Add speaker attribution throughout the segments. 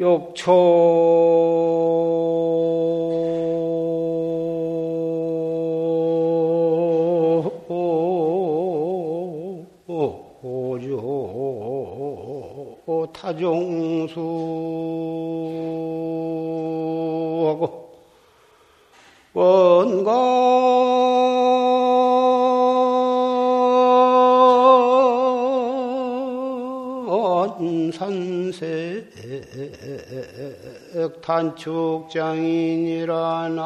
Speaker 1: 욕초 타종 단축장인이라 나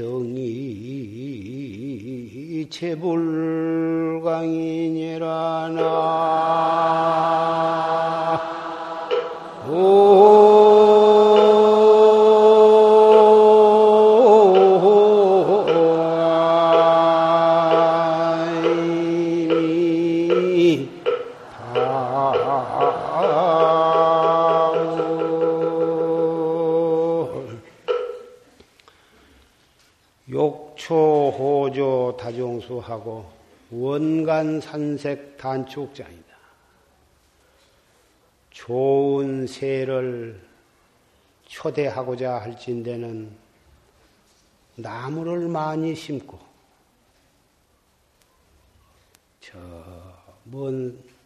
Speaker 1: 하고 산색 단축장이다. 좋은 새를 초대하고자 할진대는 나무를 많이 심고 저 먼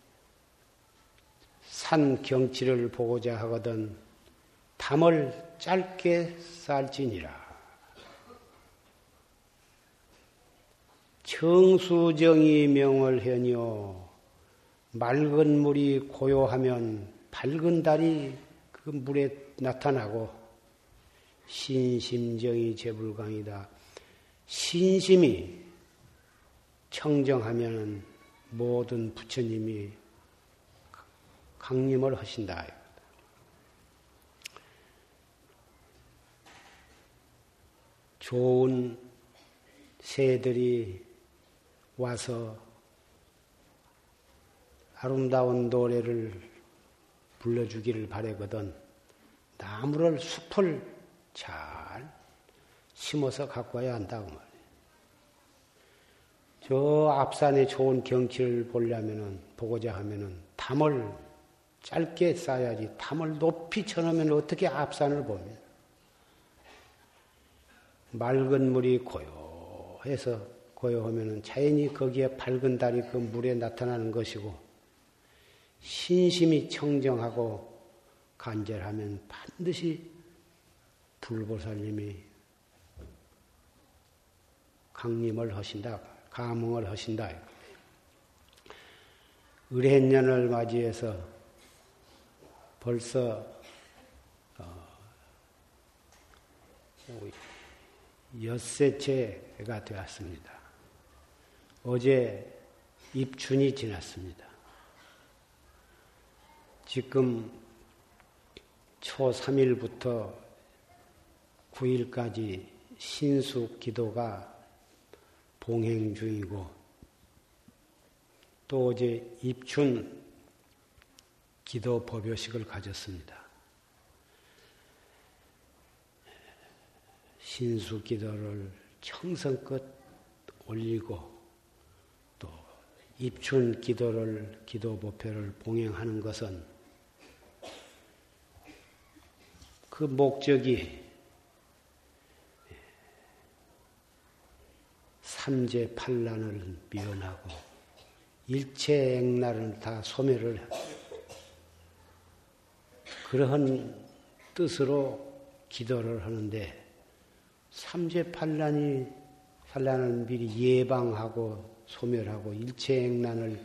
Speaker 1: 산 경치를 보고자 하거든 담을 짧게 쌀지니라. 청수정이 명을해뇨 맑은 물이 고요하면 밝은 달이 그 물에 나타나고 신심정이 제불강이다. 신심이 청정하면 모든 부처님이 강림을 하신다. 좋은 새들이 와서 아름다운 노래를 불러주기를 바래거든 나무를 숲을 잘 심어서 갖고 와야 한다고 말이에요. 저 앞산에 좋은 경치를 보려면은 보고자 하면은 담을 짧게 쌓아야지 담을 높이 쳐놓으면 어떻게 앞산을 보면 맑은 물이 고요해서 고요하면은 자연히 거기에 밝은 달이 그 물에 나타나는 것이고 신심이 청정하고 간절하면 반드시 불보살님이 강림을 하신다, 감흥을 하신다. 을해년을 맞이해서 벌써 어, 엿새째가 되었습니다. 어제 입춘이 지났습니다. 지금 초 3일부터 9일까지 신수 기도가 봉행 중이고 또 어제 입춘 기도 법요식을 가졌습니다. 신수 기도를 청성껏 올리고 입춘 기도를, 기도 법회를 봉행하는 것은 그 목적이 삼재 판란을 미연하고 일체 액날을 다 소멸을 그러한 뜻으로 기도를 하는데 삼재 판란이 판란을 미리 예방하고 소멸하고 일체 액난을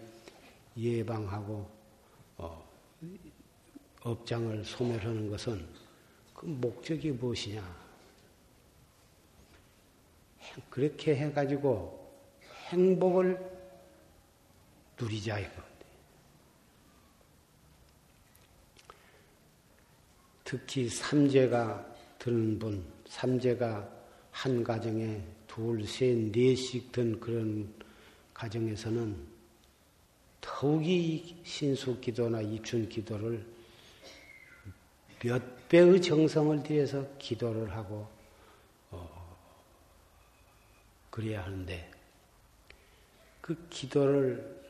Speaker 1: 예방하고 어, 업장을 소멸하는 것은 그 목적이 무엇이냐? 그렇게 해가지고 행복을 누리자 이거. 특히 삼재가 드는 분, 삼재가 한 가정에 둘, 셋, 넷씩 든 그런 가정에서는 더욱이 신수 기도나 입춘 기도를 몇 배의 정성을 들여서 기도를 하고 어, 그래야 하는데 그 기도를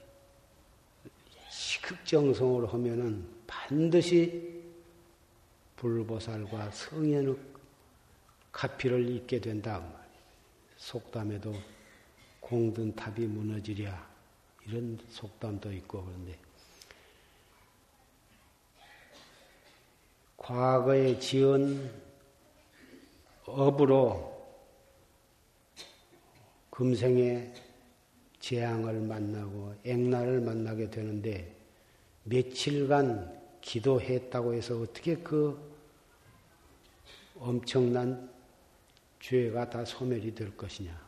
Speaker 1: 시극정성으로 하면은 반드시 불보살과 성현의 가피를 입게 된다. 속담에도 공든 탑이 무너지랴 이런 속담도 있고 그런데 과거에 지은 업으로 금생에 재앙을 만나고 액난을 만나게 되는데 며칠간 기도했다고 해서 어떻게 그 엄청난 죄가 다 소멸이 될 것이냐.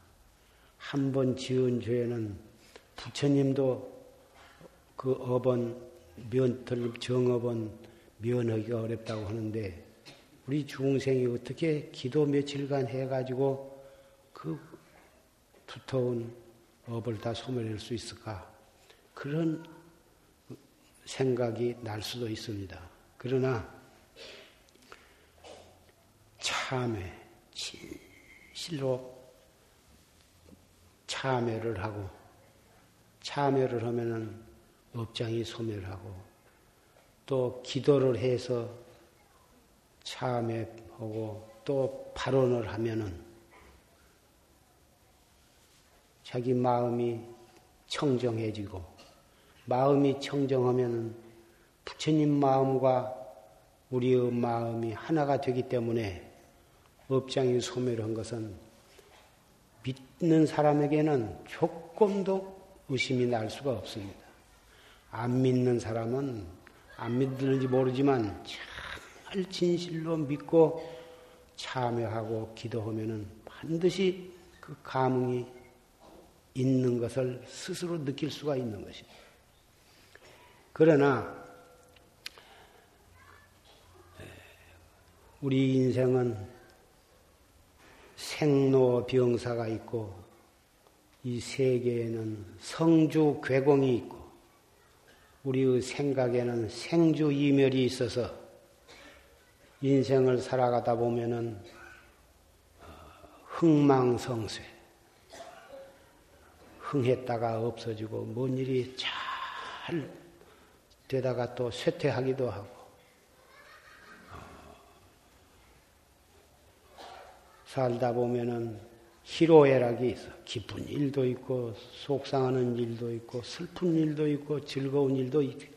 Speaker 1: 한 번 지은 죄는 부처님도 그 업은 면, 정업은 면하기가 어렵다고 하는데 우리 중생이 어떻게 기도 며칠간 해가지고 그 두터운 업을 다 소멸할 수 있을까? 그런 생각이 날 수도 있습니다. 그러나 참회, 진실로 참회를 하고 참회를 하면은 업장이 소멸하고 또 기도를 해서 참회하고 또 발언을 하면은 자기 마음이 청정해지고 마음이 청정하면 부처님 마음과 우리의 마음이 하나가 되기 때문에 업장이 소멸한 것은 믿는 사람에게는 조금도 의심이 날 수가 없습니다. 안 믿는 사람은 안 믿는지 모르지만 잘 진실로 믿고 참여하고 기도하면은 반드시 그 감흥이 있는 것을 스스로 느낄 수가 있는 것입니다. 그러나 우리 인생은 생로병사가 있고 이 세계에는 성주 괴공이 있고 우리의 생각에는 생주 이멸이 있어서 인생을 살아가다 보면은 흥망성쇠. 흥했다가 없어지고 뭔 일이 잘 되다가 또 쇠퇴하기도 하고 살다 보면은 희로애락이 있어. 기쁜 일도 있고 속상하는 일도 있고 슬픈 일도 있고 즐거운 일도 있고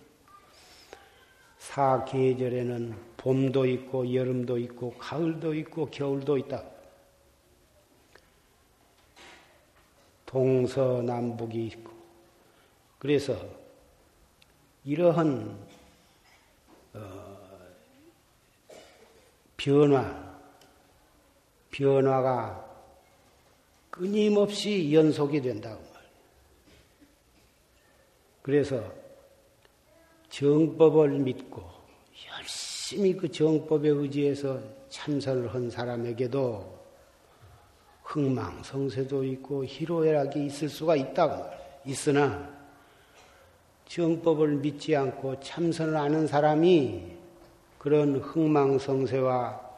Speaker 1: 사계절에는 봄도 있고 여름도 있고 가을도 있고 겨울도 있다. 동서남북이 있고 그래서 이러한 어, 변화 변화가 끊임없이 연속이 된다고 말이에요. 그래서 정법을 믿고 열심히 그 정법에 의지해서 참선을 한 사람에게도 흥망성쇠도 있고 희로애락이 있을 수가 있다고 말이에요. 있으나 정법을 믿지 않고 참선을 하는 사람이 그런 흥망성쇠와 어,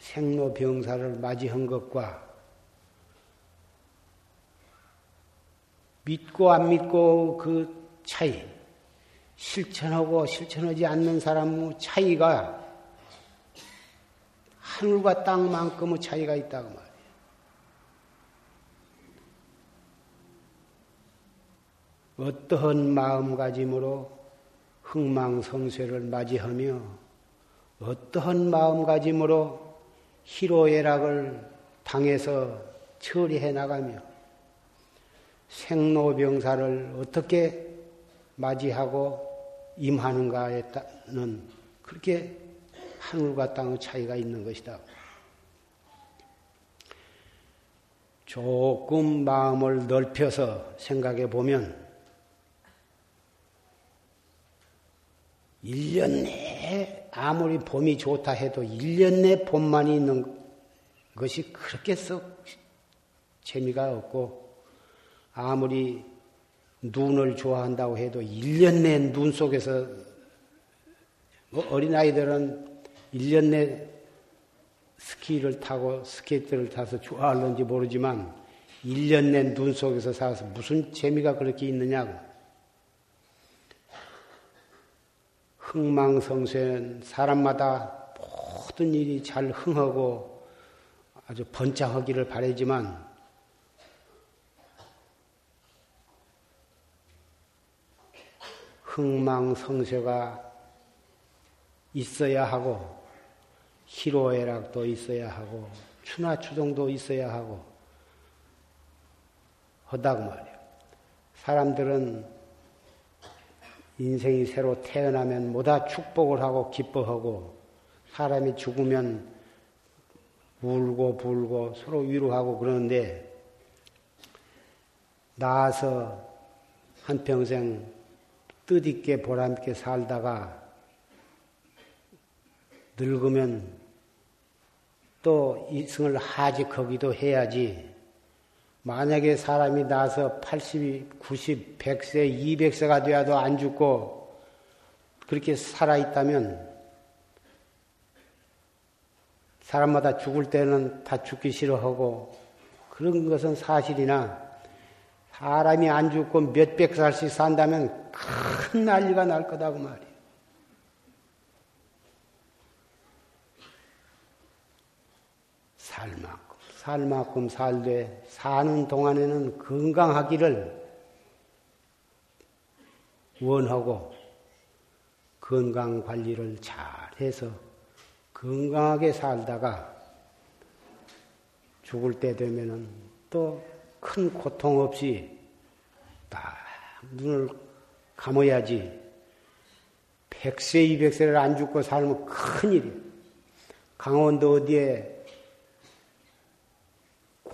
Speaker 1: 생로병사를 맞이한 것과 믿고 안 믿고 그 차이, 실천하고 실천하지 않는 사람의 차이가 하늘과 땅만큼의 차이가 있다고 말이에요. 어떠한 마음가짐으로 흥망성쇠를 맞이하며 어떠한 마음가짐으로 희로애락을 당해서 처리해 나가며 생로병사를 어떻게 맞이하고 임하는가에 따른 그렇게 하늘과 땅의 차이가 있는 것이다. 조금 마음을 넓혀서 생각해 보면 1년 내에 아무리 봄이 좋다 해도 1년 내 봄만이 있는 것이 그렇게 썩 재미가 없고 아무리 눈을 좋아한다고 해도 1년 내 눈 속에서 뭐 어린아이들은 1년 내 스키를 타고 스케이트를 타서 좋아하는지 모르지만 1년 내 눈 속에서 살아서 무슨 재미가 그렇게 있느냐고. 흥망성쇠는 사람마다 모든 일이 잘 흥하고 아주 번창하기를 바라지만 흥망성쇠가 있어야 하고 희로애락도 있어야 하고 추나추동도 있어야 하고 하다고 말이야. 사람들은 인생이 새로 태어나면 뭐다 축복을 하고 기뻐하고 사람이 죽으면 울고 불고 서로 위로하고 그러는데 나와서 한평생 뜻있게 보람있게 살다가 늙으면 또 이승을 하직하기도 해야지. 만약에 사람이 나서 80, 90, 100세, 200세가 되어도 안 죽고 그렇게 살아있다면 사람마다 죽을 때는 다 죽기 싫어하고 그런 것은 사실이나 사람이 안 죽고 몇백 살씩 산다면 큰 난리가 날 거다고 말이야. 살 만큼, 살 만큼 살되 사는 동안에는 건강하기를 원하고 건강 관리를 잘 해서 건강하게 살다가 죽을 때 되면은 또 큰 고통 없이 딱 눈을 감아야지. 백세 이백세를 안 죽고 살면 큰일이야. 강원도 어디에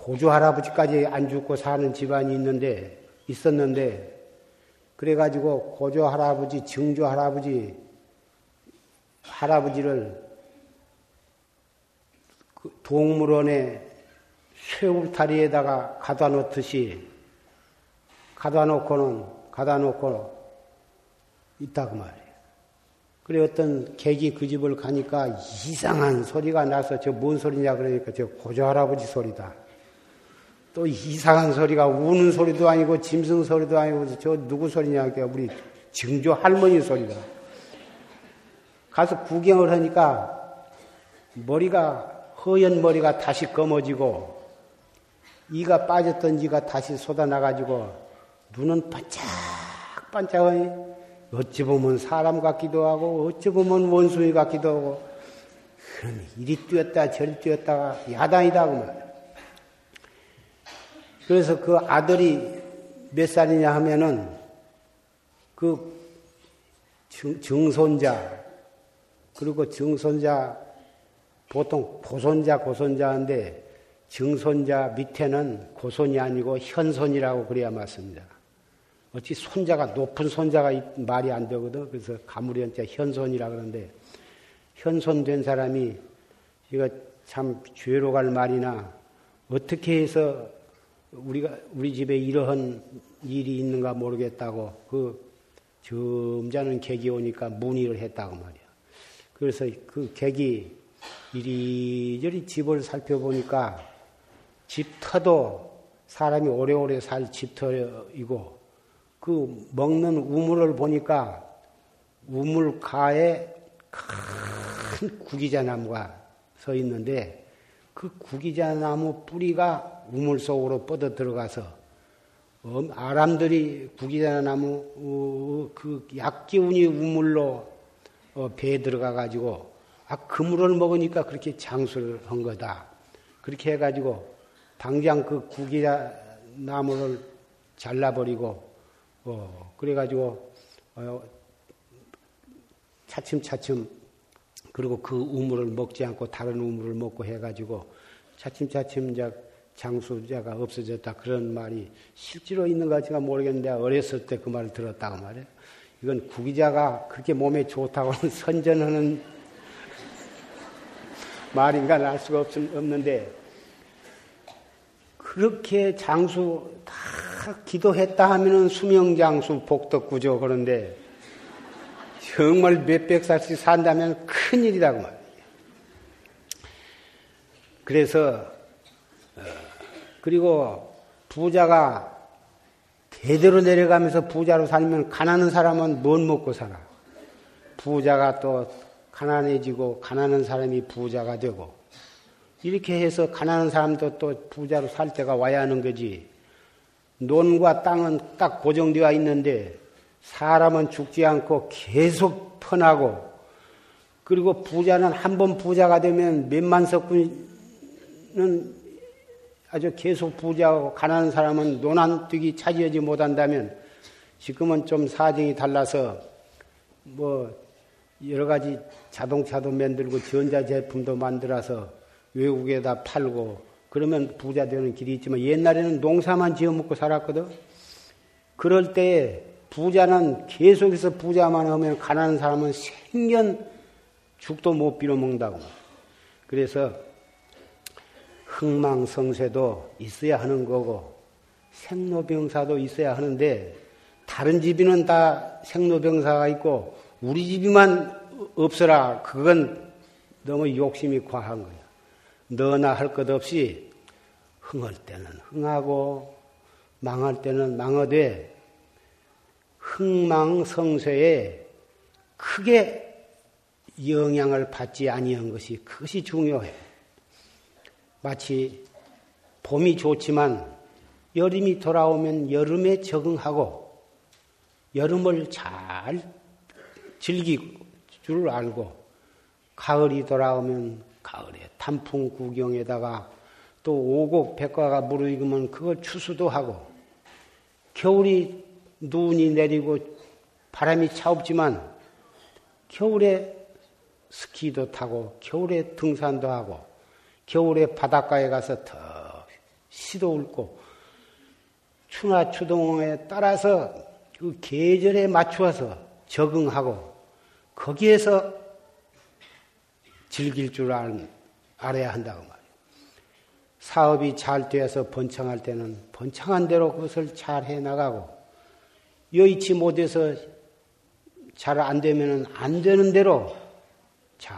Speaker 1: 고조 할아버지까지 안 죽고 사는 집안이 있는데 있었는데 그래가지고 고조 할아버지, 증조 할아버지 할아버지를 그 동물원에 쇠울타리에다가 가다 놓듯이 가다 놓고는 가다 놓고 있다고 말이에요. 그래 어떤 계기 그 집을 가니까 이상한 소리가 나서 저 뭔 소리냐 그러니까 저 고조 할아버지 소리다. 또 이상한 소리가 우는 소리도 아니고 짐승 소리도 아니고 저 누구 소리냐 그 우리 증조 할머니 소리다. 가서 구경을 하니까 머리가 허연 머리가 다시 검어지고 이가 빠졌던 이가 다시 쏟아나가지고 눈은 반짝반짝하니 어찌 보면 사람 같기도 하고 어찌 보면 원숭이 같기도 하고 이리 뛰었다 저리 뛰었다가 야단이다 그 말이야. 그래서 그 아들이 몇 살이냐 하면은 그 증 손자 그리고 증손자 보통 고손자 고손자인데 증손자 밑에는 고손이 아니고 현손이라고 그래야 맞습니다. 어찌 손자가 높은 손자가 말이 안 되거든. 그래서 가물이한자 현손이라 그러는데 현손 된 사람이 이거 참 죄로 갈 말이나 어떻게 해서 우리가 우리 집에 이러한 일이 있는가 모르겠다고 그 점잖은 객이 오니까 문의를 했다고 말이야. 그래서 그 객이 이리저리 집을 살펴보니까 집터도 사람이 오래오래 살 집터이고 그 먹는 우물을 보니까 우물가에 큰 구기자 나무가 서 있는데 그 구기자 나무 뿌리가 우물 속으로 뻗어 들어가서 아람들이 구기자 나무 어, 그 약기운이 우물로 어, 배에 들어가 가지고 아 그물을 먹으니까 그렇게 장수를 한 거다. 그렇게 해 가지고 당장 그 구기자 나무를 잘라버리고 어 그래 가지고 어, 차츰차츰 그리고 그 우물을 먹지 않고 다른 우물을 먹고 해 가지고 차츰차츰 이제 장수자가 없어졌다 그런 말이 실제로 있는 가지가 모르겠는데 어렸을 때 그 말을 들었다고 말이에요. 이건 구기자가 그렇게 몸에 좋다고 선전하는 말인가 알 수가 없, 없는데 그렇게 장수 다 기도했다 하면은 수명장수 복덕구조 그런데 정말 몇백 살씩 산다면 큰일이라고 말이에요. 그래서 어, 그리고 부자가 대대로 내려가면서 부자로 살면 가난한 사람은 못 먹고 살아. 부자가 또 가난해지고 가난한 사람이 부자가 되고 이렇게 해서 가난한 사람도 또 부자로 살 때가 와야 하는 거지. 논과 땅은 딱 고정되어 있는데 사람은 죽지 않고 계속 편하고 그리고 부자는 한 번 부자가 되면 몇만 는 아주 계속 부자하고 가난한 사람은 논한뜨기 차지하지 못한다면 지금은 좀 사정이 달라서 뭐 여러 가지 자동차도 만들고 전자제품도 만들어서 외국에다 팔고 그러면 부자 되는 길이 있지만 옛날에는 농사만 지어 먹고 살았거든. 그럴 때 부자는 계속해서 부자만 하면 가난한 사람은 생전 죽도 못 빌어 먹는다고. 그래서 흥망성쇠도 있어야 하는 거고 생로병사도 있어야 하는데 다른 집에는 다 생로병사가 있고 우리 집이만 없어라 그건 너무 욕심이 과한 거야. 너나 할 것 없이 흥할 때는 흥하고 망할 때는 망하되 흥망성쇠에 크게 영향을 받지 아니한 것이 그것이 중요해. 마치 봄이 좋지만 여름이 돌아오면 여름에 적응하고 여름을 잘 즐길 줄 알고 가을이 돌아오면 가을에 단풍 구경에다가 또 오곡 백과가 무르익으면 그걸 추수도 하고 겨울이 눈이 내리고 바람이 차없지만 겨울에 스키도 타고 겨울에 등산도 하고 겨울에 바닷가에 가서 더 시도 울고 추나 추동에 따라서 그 계절에 맞추어서 적응하고 거기에서 즐길 줄 알, 알아야 한다고 말이에요. 사업이 잘 되어서 번창할 때는 번창한 대로 그것을 잘 해나가고 여의치 못해서 잘 안 되면 안 되는 대로 잘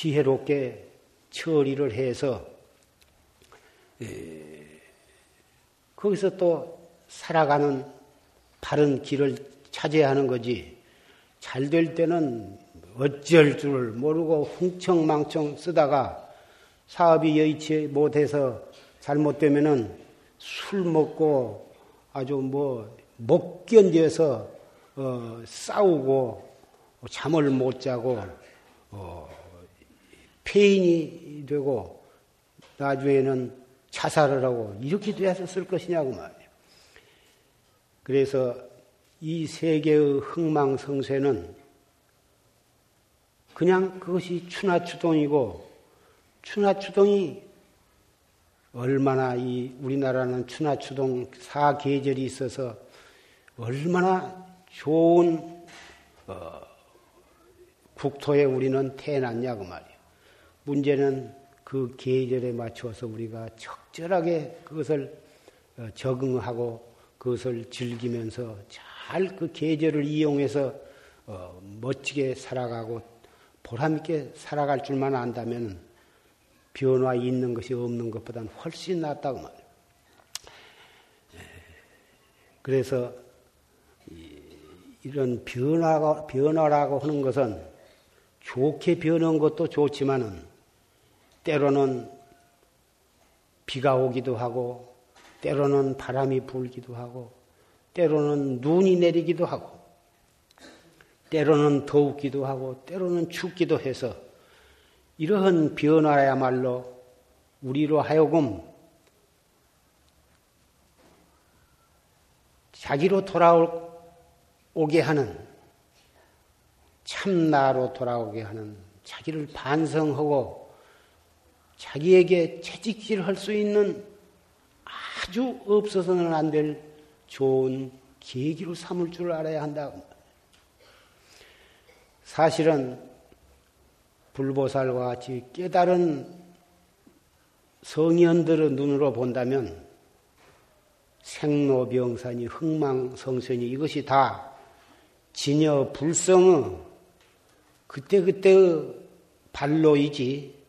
Speaker 1: 지혜롭게 처리를 해서 거기서 또 살아가는 바른 길을 찾아야 하는 거지. 잘 될 때는 어쩔 줄 모르고 흥청망청 쓰다가 사업이 여의치 못해서 잘못되면은 술 먹고 아주 뭐 못 견뎌서 어, 싸우고 잠을 못 자고 어, 폐인이 되고 나중에는 자살을 하고 이렇게 되었을 것이냐고 말이에요. 그래서 이 세계의 흥망성쇠는 그냥 그것이 추나추동이고 추나추동이 얼마나 이 우리나라는 추나추동 사계절이 있어서 얼마나 좋은 어, 국토에 우리는 태어났냐고 말이에요. 문제는 그 계절에 맞추어서 우리가 적절하게 그것을 어, 적응하고 그것을 즐기면서 잘 그 계절을 이용해서 어, 멋지게 살아가고 보람있게 살아갈 줄만 안다면 변화 있는 것이 없는 것보다는 훨씬 낫다고 말이에요. 그래서 이런 변화가, 변화라고 하는 것은 좋게 변한 것도 좋지만은 때로는 비가 오기도 하고, 때로는 바람이 불기도 하고, 때로는 눈이 내리기도 하고, 때로는 더우기도 하고, 때로는 춥기도 해서, 이러한 변화야말로 우리로 하여금 자기로 돌아오게 하는, 참나로 돌아오게 하는, 자기를 반성하고 자기에게 채찍질 할 수 있는 아주 없어서는 안 될 좋은 계기로 삼을 줄 알아야 한다. 사실은 불보살과 같이 깨달은 성현들의 눈으로 본다면 생로병산이 흥망성쇠이 이것이 다 진여 불성의 그때그때의 발로이지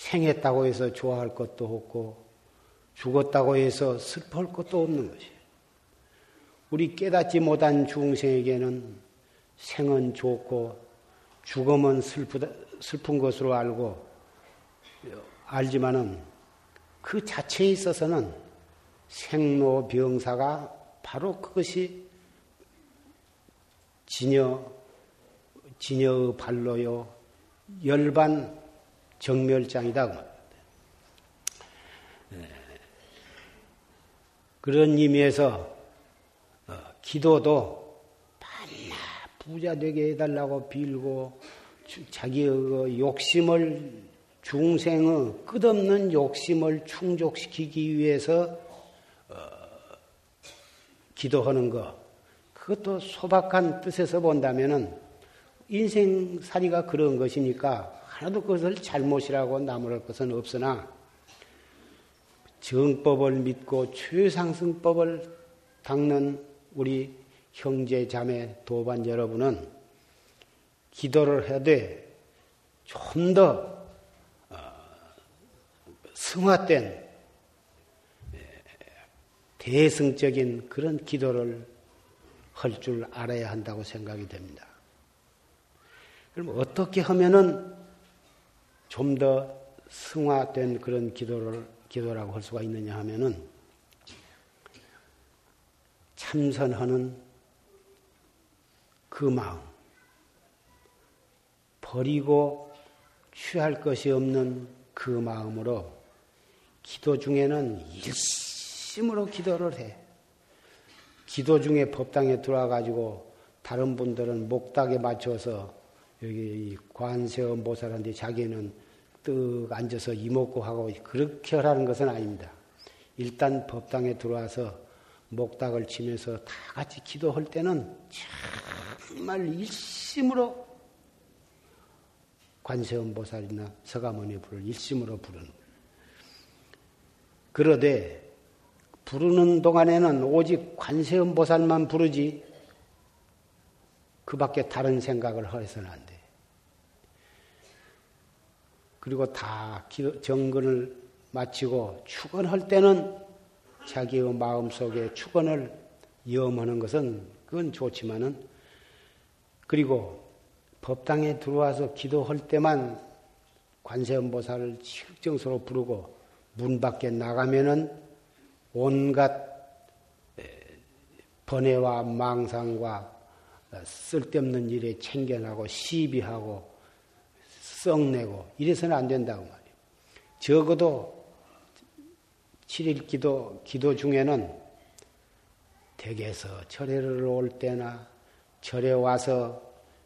Speaker 1: 생했다고 해서 좋아할 것도 없고 죽었다고 해서 슬퍼할 것도 없는 것이에요. 우리 깨닫지 못한 중생에게는 생은 좋고 죽음은 슬프다, 슬픈 것으로 알고 알지만은 그 자체에 있어서는 생로병사가 바로 그것이 진여, 진여의 발로요, 열반 정멸장이다. 네. 그런 의미에서 어, 기도도 반나 부자 되게 해달라고 빌고 자기의 그 욕심을 중생의 끝없는 욕심을 충족시키기 위해서 어, 기도하는 것 그것도 소박한 뜻에서 본다면은 인생살이가 그런 것이니까 하나도 그것을 잘못이라고 나무랄 것은 없으나 정법을 믿고 최상승법을 닦는 우리 형제 자매 도반 여러분은 기도를 해야 돼. 좀더 승화된 대승적인 그런 기도를 할 줄 알아야 한다고 생각이 됩니다. 그럼 어떻게 하면은 좀 더 승화된 그런 기도를 기도라고 할 수가 있느냐 하면은 참선하는 그 마음 버리고 취할 것이 없는 그 마음으로 기도 중에는 일심으로 기도를 해. 기도 중에 법당에 들어와 가지고 다른 분들은 목닥에 맞춰서 여기 관세음 보살한테 자기는 뜩 앉아서 이목구 하고 그렇게 하라는 것은 아닙니다. 일단 법당에 들어와서 목닥을 치면서 다 같이 기도할 때는 정말 일심으로 관세음 보살이나 서가모니 불을 일심으로 부르는 그러되 부르는 동안에는 오직 관세음 보살만 부르지 그 밖에 다른 생각을 해서는 안 돼. 그리고 다 정근을 마치고 축원할 때는 자기의 마음속에 축원을 염하는 것은 그건 좋지만은 그리고 법당에 들어와서 기도할 때만 관세음보살을 실정서로 부르고 문 밖에 나가면은 온갖 번뇌와 망상과 쓸데없는 일에 챙겨나고 시비하고 썩내고 이래서는 안 된다고 말이에요. 적어도 7일 기도, 기도 중에는 댁에서 절에를 올 때나 절에 와서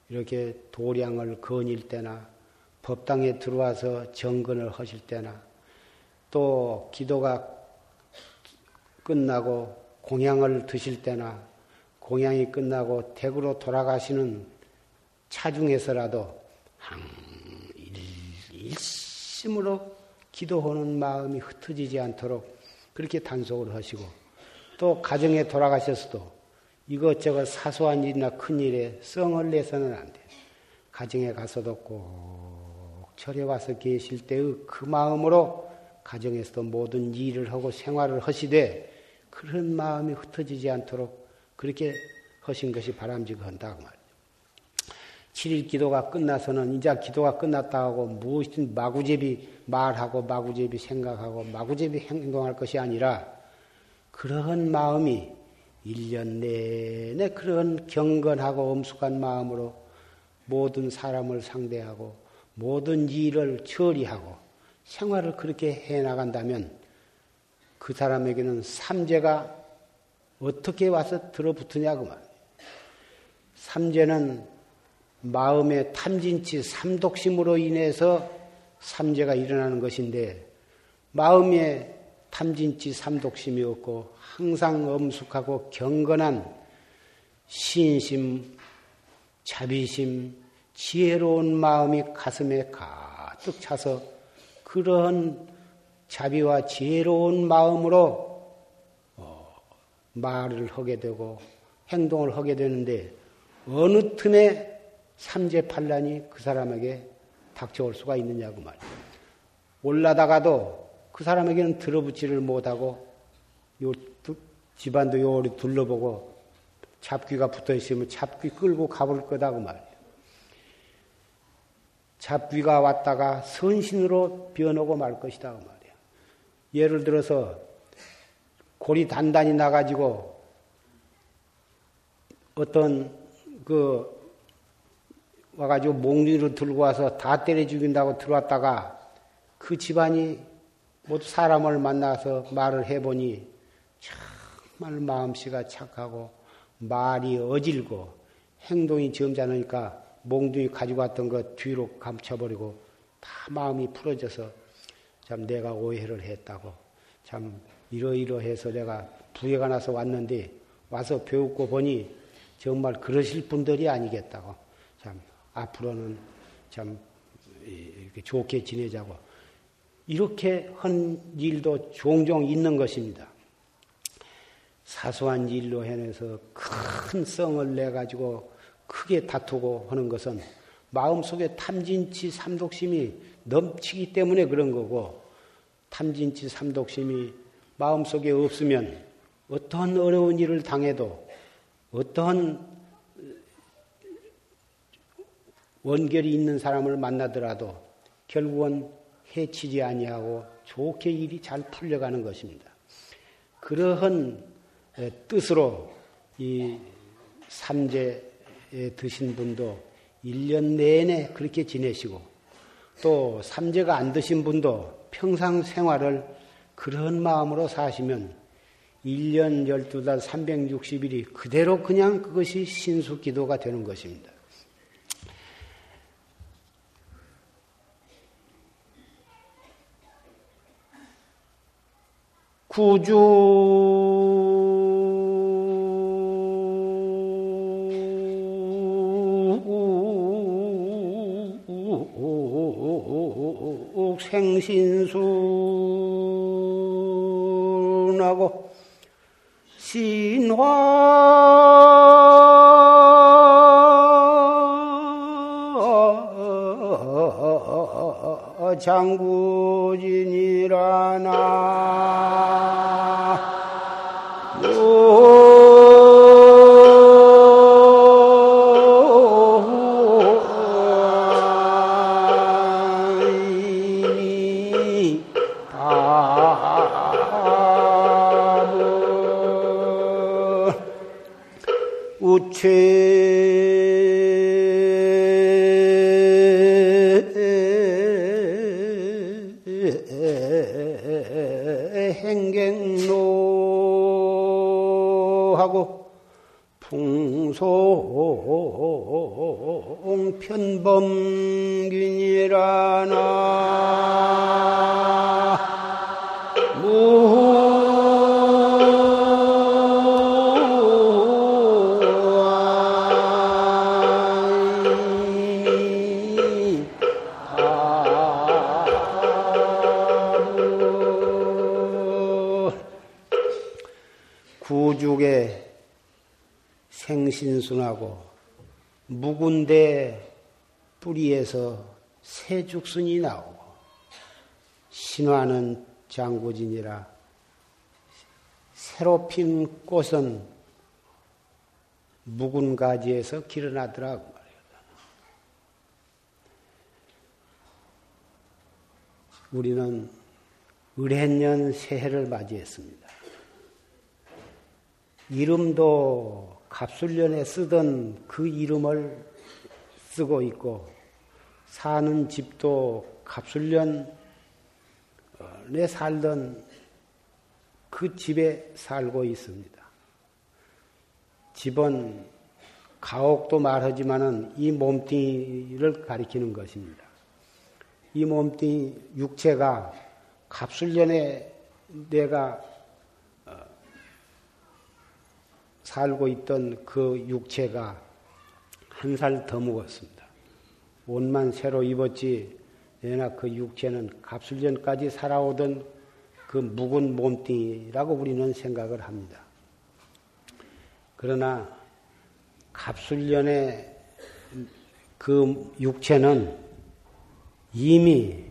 Speaker 1: 이렇게 도량을 거닐 때나 법당에 들어와서 정근을 하실 때나 또 기도가 끝나고 공양을 드실 때나 공양이 끝나고 댁으로 돌아가시는 차중에서라도 일심으로 기도하는 마음이 흩어지지 않도록 그렇게 단속을 하시고 또 가정에 돌아가셨어도 이것저것 사소한 일이나 큰 일에 썽을 내서는 안 돼. 가정에 가서도 꼭 절에 와서 계실 때의 그 마음으로 가정에서도 모든 일을 하고 생활을 하시되 그런 마음이 흩어지지 않도록 그렇게 하신 것이 바람직한다고 말이죠. 7일 기도가 끝나서는 이제 기도가 끝났다 하고 무엇이든 마구제비 말하고 마구제비 생각하고 마구제비 행동할 것이 아니라 그러한 마음이 1년 내내 그런 경건하고 엄숙한 마음으로 모든 사람을 상대하고 모든 일을 처리하고 생활을 그렇게 해 나간다면 그 사람에게는 삼재가 어떻게 와서 들어붙으냐고 말. 삼재는 마음의 탐진치 삼독심으로 인해서 삼재가 일어나는 것인데 마음에 탐진치 삼독심이 없고 항상 엄숙하고 경건한 신심, 자비심, 지혜로운 마음이 가슴에 가득 차서 그러한 자비와 지혜로운 마음으로 어, 말을 하게 되고 행동을 하게 되는데 어느 틈에 삼재 판란이 그 사람에게 닥쳐올 수가 있느냐고 말이에요. 올라다가도 그 사람에게는 들어붙지를 못하고 요 집안도 요리 둘러보고 잡귀가 붙어 있으면 잡귀 끌고 가볼 거다고 말이에요. 잡귀가 왔다가 선신으로 변하고 말 것이다 그 말이에요. 예를 들어서 골이 단단히 나가지고 어떤 그 와가지고 몽둥이로 들고 와서 다 때려 죽인다고 들어왔다가 그 집안이 모두 사람을 만나서 말을 해보니 정말 마음씨가 착하고 말이 어질고 행동이 점잖으니까 몽둥이 가지고 왔던 것 뒤로 감춰버리고 다 마음이 풀어져서 참 내가 오해를 했다고 참 이러이러해서 내가 부해가 나서 왔는데 와서 배우고 보니 정말 그러실 분들이 아니겠다고 참 앞으로는 참 이렇게 좋게 지내자고 이렇게 한 일도 종종 있는 것입니다. 사소한 일로 해내서 큰 성을 내 가지고 크게 다투고 하는 것은 마음속에 탐진치 삼독심이 넘치기 때문에 그런 거고 탐진치 삼독심이 마음속에 없으면 어떤 어려운 일을 당해도 어떤 원결이 있는 사람을 만나더라도 결국은 해치지 아니하고 좋게 일이 잘 풀려가는 것입니다. 그러한 뜻으로 이 삼재에 드신 분도 1년 내내 그렇게 지내시고 또 삼재가 안 드신 분도 평상 생활을 그런 마음으로 사시면 1년 12달 360일이 그대로 그냥 그것이 신수 기도가 되는 것입니다. 구주 생신순하고 신화 장구진이라나 생신순하 묵은데 뿌리에서 새 죽순이 나오고 신화는 장구진이라 새로 핀 꽃은 묵은 가지에서 길어나더라고 말이야. 우리는 을해년 새해를 맞이했습니다. 이름도 갑술련에 쓰던 그 이름을 쓰고 있고 사는 집도 갑술련에 살던 그 집에 살고 있습니다. 집은 가옥도 말하지만은 이 몸뚱이를 가리키는 것입니다. 이 몸뚱이 육체가 갑술년에 내가 어, 살고 있던 그 육체가 한 살 더 먹었습니다. 옷만 새로 입었지, 내나 그 육체는 갑술년까지 살아오던 그 묵은 몸뚱이라고 우리는 생각을 합니다. 그러나 갑술년의 그 육체는 이미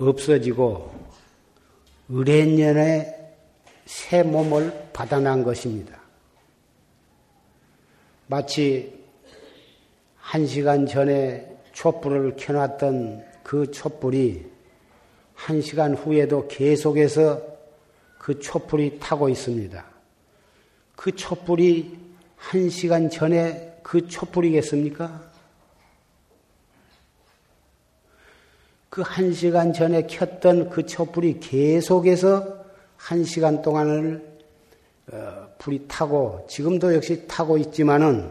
Speaker 1: 없어지고 의뢰년에 새 몸을 받아난 것입니다. 마치 한 시간 전에 촛불을 켜놨던 그 촛불이 한 시간 후에도 계속해서 그 촛불이 타고 있습니다. 그 촛불이 한 시간 전에 그 촛불이겠습니까? 그 한 시간 전에 켰던 그 촛불이 계속해서 한 시간 동안을 어, 불이 타고 지금도 역시 타고 있지만은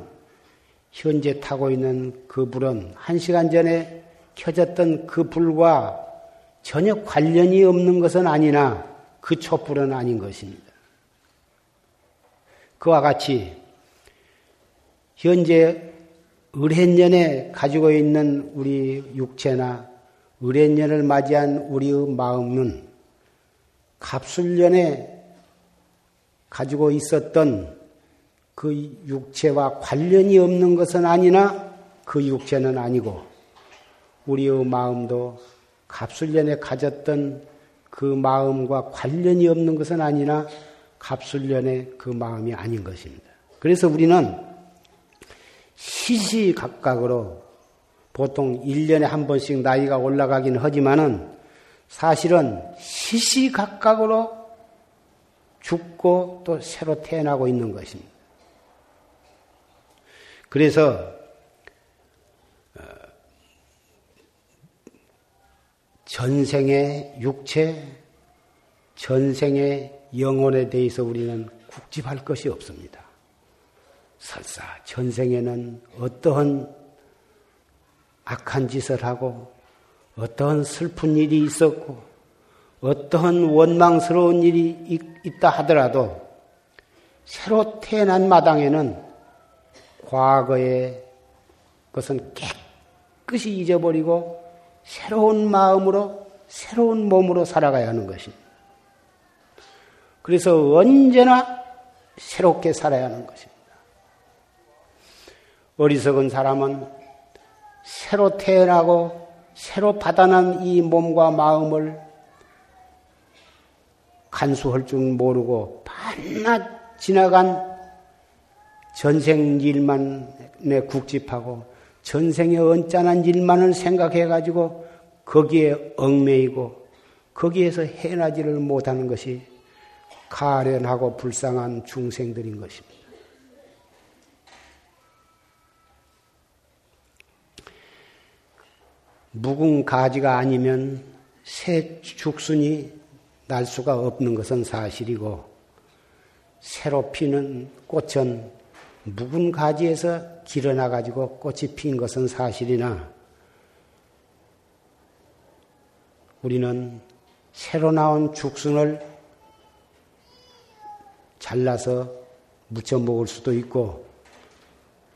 Speaker 1: 현재 타고 있는 그 불은 한 시간 전에 켜졌던 그 불과 전혀 관련이 없는 것은 아니나 그 촛불은 아닌 것입니다. 그와 같이 현재 을해년에 가지고 있는 우리 육체나 을해년을 맞이한 우리의 마음은 갑술년에 가지고 있었던 그 육체와 관련이 없는 것은 아니나 그 육체는 아니고 우리의 마음도 갑술년에 가졌던 그 마음과 관련이 없는 것은 아니나 갑술년의 그 마음이 아닌 것입니다. 그래서 우리는 시시각각으로 보통 1년에 한 번씩 나이가 올라가긴 하지만은 사실은 시시각각으로 죽고 또 새로 태어나고 있는 것입니다. 그래서 어, 전생의 육체, 전생의 영혼에 대해서 우리는 국집할 것이 없습니다. 설사 전생에는 어떠한 악한 짓을 하고 어떠한 슬픈 일이 있었고 어떠한 원망스러운 일이 있다 하더라도 새로 태어난 마당에는 과거의 것은 깨끗이 잊어버리고 새로운 마음으로 새로운 몸으로 살아가야 하는 것입니다. 그래서 언제나 새롭게 살아야 하는 것입니다. 어리석은 사람은 새로 태어나고 새로 받아난 이 몸과 마음을 간수할 줄 모르고 반낮 지나간 전생 일만에 국집하고 전생의 언짢은 일만을 생각해 가지고 거기에 얽매이고 거기에서 해나지를 못하는 것이 가련하고 불쌍한 중생들인 것입니다. 묵은 가지가 아니면 새 죽순이 날 수가 없는 것은 사실이고 새로 피는 꽃은 묵은 가지에서 길어나 가지고 꽃이 핀 것은 사실이나 우리는 새로 나온 죽순을 잘라서 무쳐 먹을 수도 있고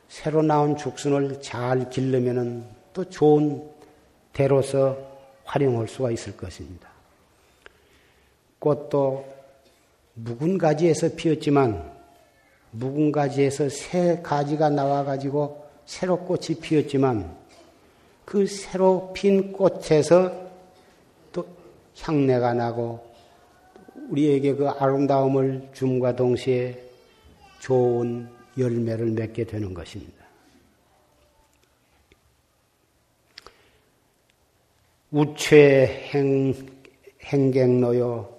Speaker 1: 새로 나온 죽순을 잘 길르면은 또 좋은 대로서 활용할 수가 있을 것입니다. 꽃도 묵은 가지에서 피었지만 묵은 가지에서 새 가지가 나와가지고 새로 꽃이 피었지만 그 새로 핀 꽃에서 또 향내가 나고 우리에게 그 아름다움을 줌과 동시에 좋은 열매를 맺게 되는 것입니다. 우최 행, 행객노요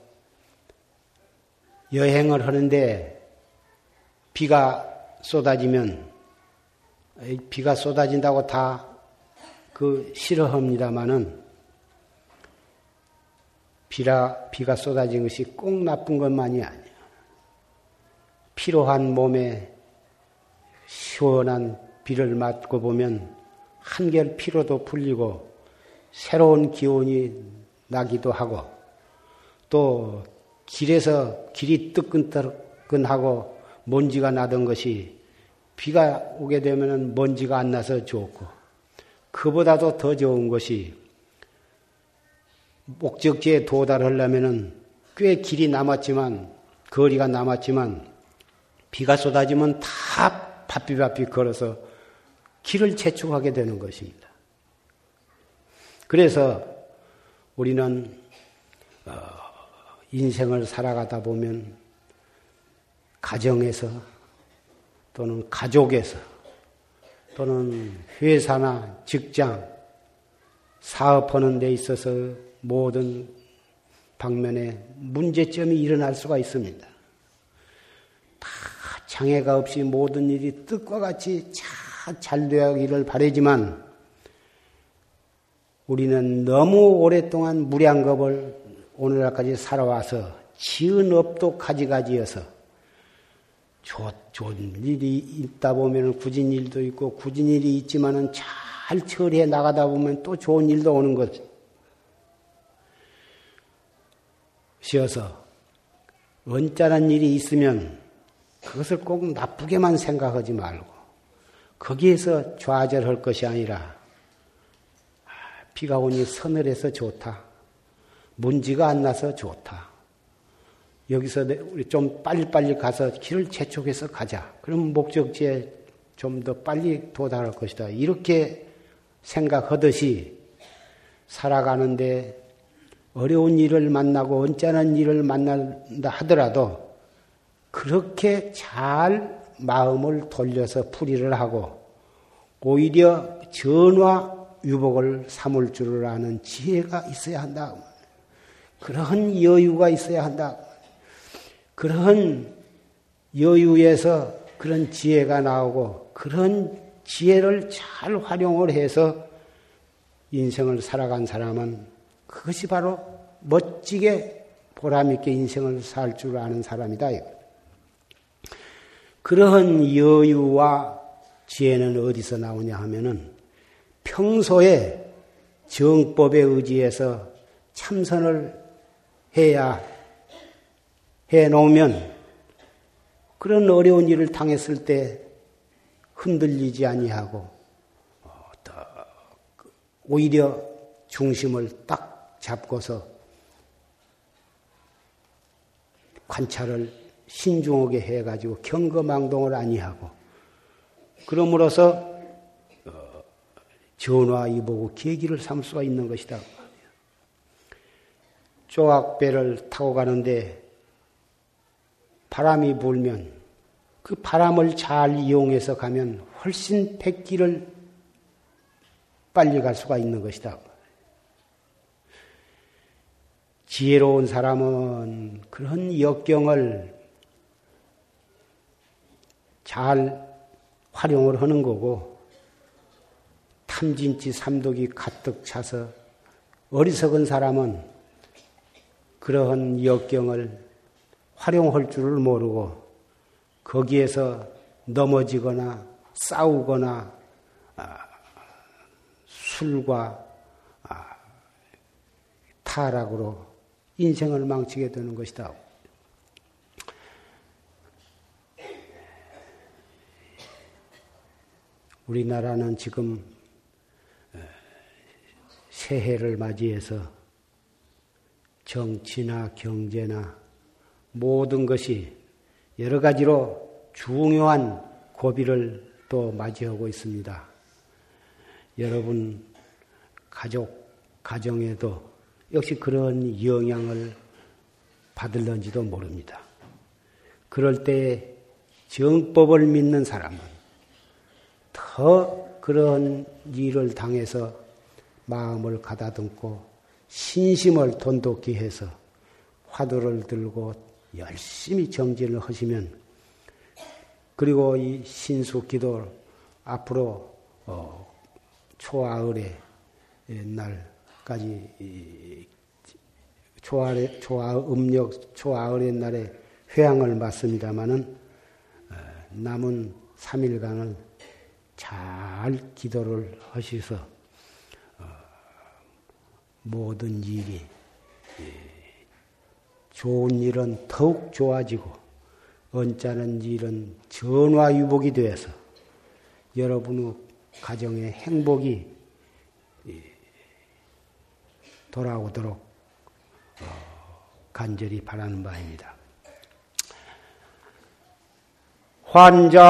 Speaker 1: 여행을 하는데 비가 쏟아지면 비가 쏟아진다고 다 그 싫어합니다마는 비라 비가 쏟아진 것이 꼭 나쁜 것만이 아니야. 피로한 몸에 시원한 비를 맞고 보면 한결 피로도 풀리고 새로운 기운이 나기도 하고 또 길에서 길이 뜨끈뜨끈하고 먼지가 나던 것이 비가 오게 되면 먼지가 안 나서 좋고 그보다도 더 좋은 것이 목적지에 도달하려면은 꽤 길이 남았지만 거리가 남았지만 비가 쏟아지면 다 바삐바삐 걸어서 길을 재촉하게 되는 것입니다. 그래서 우리는 어, 인생을 살아가다 보면 가정에서 또는 가족에서 또는 회사나 직장, 사업하는 데 있어서 모든 방면에 문제점이 일어날 수가 있습니다. 다 장애가 없이 모든 일이 뜻과 같이 잘 되기를 바라지만 우리는 너무 오랫동안 무량겁을 오늘날까지 살아와서 지은 업도 가지가지여서 좋, 좋은 일이 있다 보면 굳은 일도 있고 굳은 일이 있지만은 잘 처리해 나가다 보면 또 좋은 일도 오는 것. 시어서 언짢은 일이 있으면 그것을 꼭 나쁘게만 생각하지 말고 거기에서 좌절할 것이 아니라 아, 비가 오니 서늘해서 좋다. 먼지가 안 나서 좋다. 여기서 우리 좀 빨리빨리 가서 길을 재촉해서 가자. 그럼 목적지에 좀 더 빨리 도달할 것이다. 이렇게 생각하듯이 살아가는데 어려운 일을 만나고 언짢은 일을 만난다 하더라도 그렇게 잘 마음을 돌려서 풀이를 하고 오히려 전화 유복을 삼을 줄을 아는 지혜가 있어야 한다. 그러한 여유가 있어야 한다. 그런 여유에서 그런 지혜가 나오고 그런 지혜를 잘 활용을 해서 인생을 살아간 사람은 그것이 바로 멋지게 보람있게 인생을 살 줄 아는 사람이다. 그러한 여유와 지혜는 어디서 나오냐 하면은 평소에 정법에 의지해서 참선을 해야 해 놓으면 그런 어려운 일을 당했을 때 흔들리지 아니하고 어, 오히려 중심을 딱 잡고서 관찰을 신중하게 해가지고 경거망동을 아니하고 그러므로서 어, 전화 이보고 계기를 삼을 수가 있는 것이다. 조각배를 타고 가는데 바람이 불면 그 바람을 잘 이용해서 가면 훨씬 백기를 빨리 갈 수가 있는 것이다. 지혜로운 사람은 그런 역경을 잘 활용을 하는 거고, 탐진치 삼독이 가득 차서 어리석은 사람은 그러한 역경을 활용할 줄을 모르고 거기에서 넘어지거나 싸우거나 아, 술과 아, 타락으로 인생을 망치게 되는 것이다. 우리나라는 지금 새해를 맞이해서 정치나 경제나 모든 것이 여러 가지로 중요한 고비를 또 맞이하고 있습니다. 여러분 가족 가정에도 역시 그런 영향을 받을런지도 모릅니다. 그럴 때 정법을 믿는 사람은 더 그런 일을 당해서 마음을 가다듬고 신심을 돈독히 해서 화두를 들고 열심히 정진을 하시면 그리고 이 신수 기도 앞으로 어, 초하을의 날까지 초하의 초하 음력 초하을의 날에 회양을 맞습니다마는 어, 남은 3일간을 잘 기도를 하셔서 어, 모든 일이 좋은 일은 더욱 좋아지고 언짢은 일은 전화유복이 되어서 여러분의 가정의 행복이 돌아오도록 어, 간절히 바라는 바입니다. 환자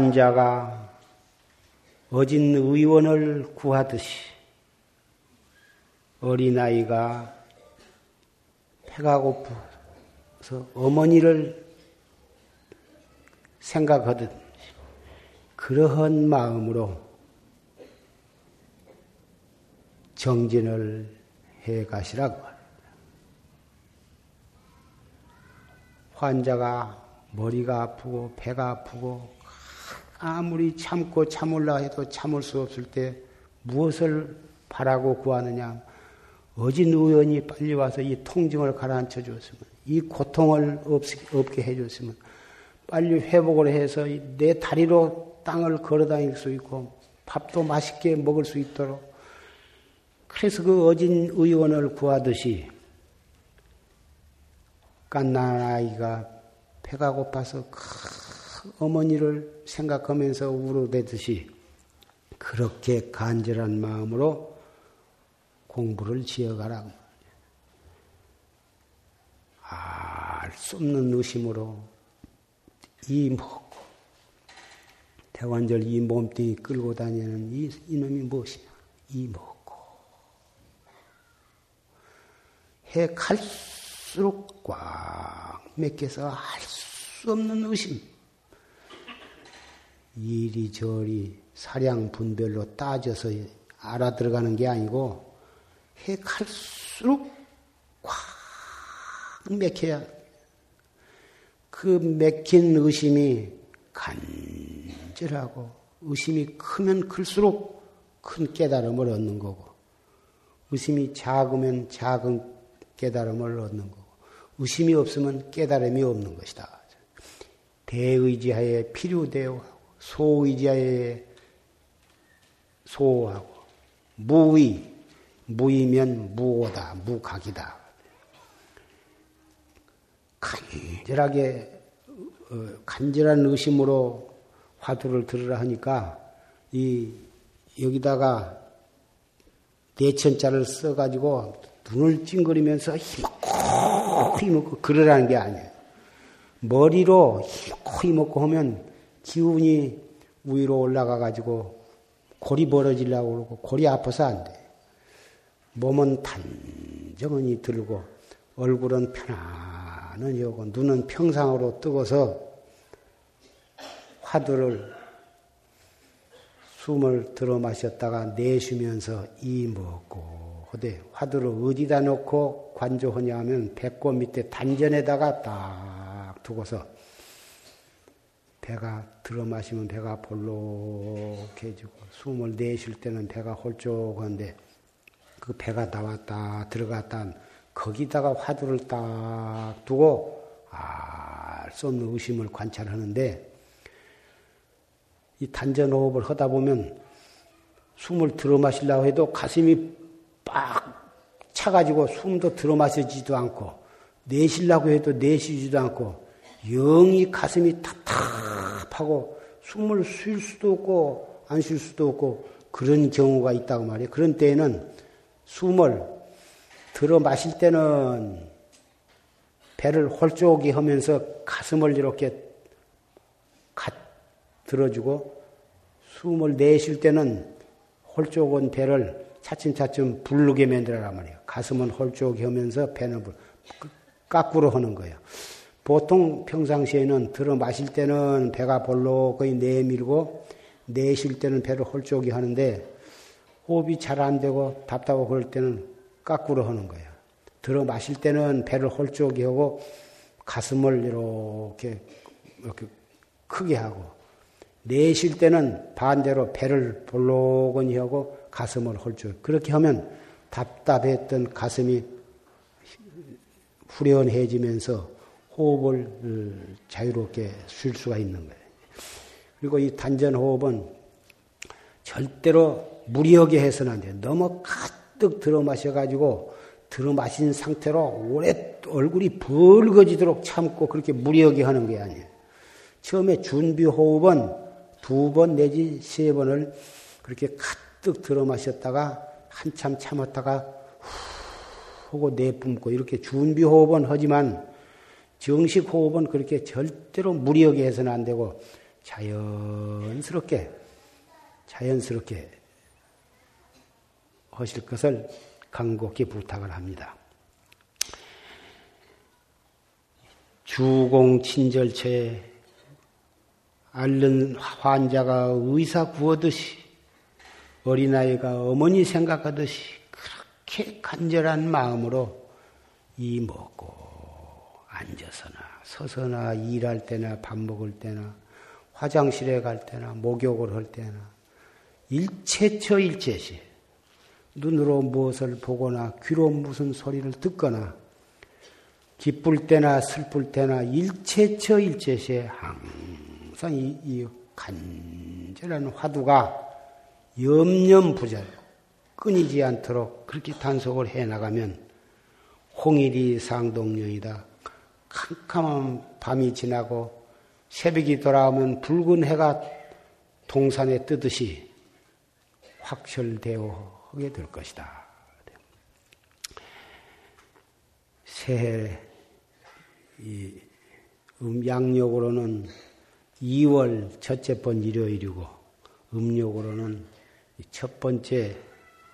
Speaker 1: 환자가 어진 의원을 구하듯이 어린아이가 배가 고파서 어머니를 생각하듯 그러한 마음으로 정진을 해 가시라고 합니다. 환자가 머리가 아프고 배가 아프고 아무리 참고 참을라 해도 참을 수 없을 때 무엇을 바라고 구하느냐? 어진 의원이 빨리 와서 이 통증을 가라앉혀 줬으면, 이 고통을 없, 없게 해 줬으면, 빨리 회복을 해서 내 다리로 땅을 걸어 다닐 수 있고, 밥도 맛있게 먹을 수 있도록. 그래서 그 어진 의원을 구하듯이, 깐난 아이가 배가 고파서 어머니를 생각하면서 울어대듯이 그렇게 간절한 마음으로 공부를 지어가라고. 알수 없는 의심으로 이 먹고 대관절 이 몸뚱이 끌고 다니는 이, 이놈이 무엇이냐? 이 먹고 해 갈수록 꽉 맥혀서 알 수 없는 의심. 이리 저리 사량 분별로 따져서 알아 들어가는 게 아니고 해 갈수록 꽉 맥혀야 그 맥힌 의심이 간절하고 의심이 크면 클수록 큰 깨달음을 얻는 거고 의심이 작으면 작은 깨달음을 얻는 거고 의심이 없으면 깨달음이 없는 것이다. 대의지하에 필요되어 소의자에 소하고 무의 무이면 무오다 무각이다 간절하게 어, 간절한 의심으로 화두를 들으라 하니까 이 여기다가 내천자를 써가지고 눈을 찡그리면서 힘먹고 힘먹고 그러라는 게 아니에요. 머리로 힘먹고 힘먹고 하면 기운이 위로 올라가 가지고 골이 벌어지려고 그러고 골이 아파서 안 돼. 몸은 단정히 들고 얼굴은 편안히 오고 눈은 평상으로 뜨고서 화두를 숨을 들어 마셨다가 내쉬면서 이 먹고 하되 화두를 어디다 놓고 관조하냐 하면 배꼽 밑에 단전에다가 딱 두고서 배가 들어 마시면 배가 볼록해지고 숨을 내쉴 때는 배가 홀쭉한데 그 배가 나왔다 들어갔다 거기다가 화두를 딱 두고 알 수 없는 의심을 관찰하는데 이 단전호흡을 하다 보면 숨을 들어 마시려고 해도 가슴이 빡 차가지고 숨도 들어 마시지도 않고 내쉬려고 해도 내쉬지도 않고 영이 가슴이 답답하고 숨을 쉴 수도 없고 안 쉴 수도 없고 그런 경우가 있다고 말이에요. 그런 때에는 숨을 들어 마실 때는 배를 홀쭉이 하면서 가슴을 이렇게 갓 들어주고 숨을 내쉴 때는 홀쭉은 배를 차츰차츰 부르게 만들어라 말이에요. 가슴은 홀쭉이 하면서 배는 까꾸로 하는 거예요. 보통 평상시에는 들어 마실 때는 배가 볼록 거의 내밀고 내쉴 때는 배를 홀쭉이 하는데 호흡이 잘 안 되고 답답하고 그럴 때는 까꾸로 하는 거예요. 들어 마실 때는 배를 홀쭉이 하고 가슴을 이렇게 이렇게 크게 하고 내쉴 때는 반대로 배를 볼록이 하고 가슴을 홀쭉 그렇게 하면 답답했던 가슴이 후련해지면서 호흡을 어, 자유롭게 쉴 수가 있는 거예요. 그리고 이 단전 호흡은 절대로 무리하게 해서는 안 돼요. 너무 가득 들어 마셔가지고 들어 마신 상태로 오래 얼굴이 벌거지도록 참고 그렇게 무리하게 하는 게 아니에요. 처음에 준비 호흡은 두 번 내지 세 번을 그렇게 가득 들어 마셨다가 한참 참았다가 후 하고 내뿜고 이렇게 준비 호흡은 하지만 정식 호흡은 그렇게 절대로 무리하게 해서는 안 되고 자연스럽게 자연스럽게 하실 것을 간곡히 부탁을 합니다. 주공 친절체에 앓는 환자가 의사 구하듯이 어린아이가 어머니 생각하듯이 그렇게 간절한 마음으로 이 먹고 앉아서나 서서나 일할 때나 밥 먹을 때나 화장실에 갈 때나 목욕을 할 때나 일체처 일체시 눈으로 무엇을 보거나 귀로 무슨 소리를 듣거나 기쁠 때나 슬플 때나 일체처 일체시에 항상 이, 이 간절한 화두가 염념부절 끊이지 않도록 그렇게 단속을 해 나가면 홍일이 상동령이다. 캄캄한 밤이 지나고 새벽이 돌아오면 붉은 해가 동산에 뜨듯이 확철되어 하게 될 것이다. 새해 이 음양력으로는 2월 첫째 번 일요일이고 음력으로는 첫 번째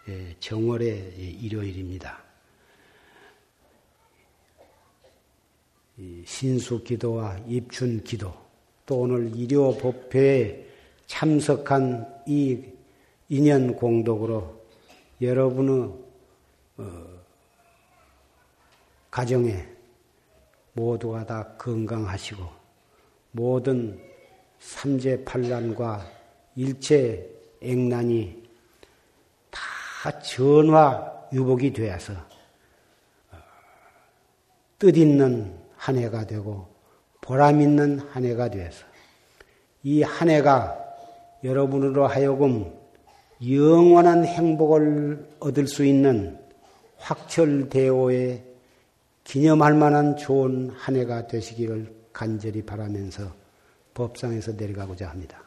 Speaker 1: 예, 정월의 일요일입니다. 신수 기도와 입춘 기도 또 오늘 일요 법회에 참석한 이 인연 공덕으로 여러분의 어, 가정에 모두가 다 건강하시고 모든 삼재 판란과 일체 액난이 다 전화 유복이 되어서 어, 뜻있는 한 해가 되고 보람 있는 한 해가 되어서 이 한 해가 여러분으로 하여금 영원한 행복을 얻을 수 있는 확철대오에 기념할 만한 좋은 한 해가 되시기를 간절히 바라면서 법상에서 내려가고자 합니다.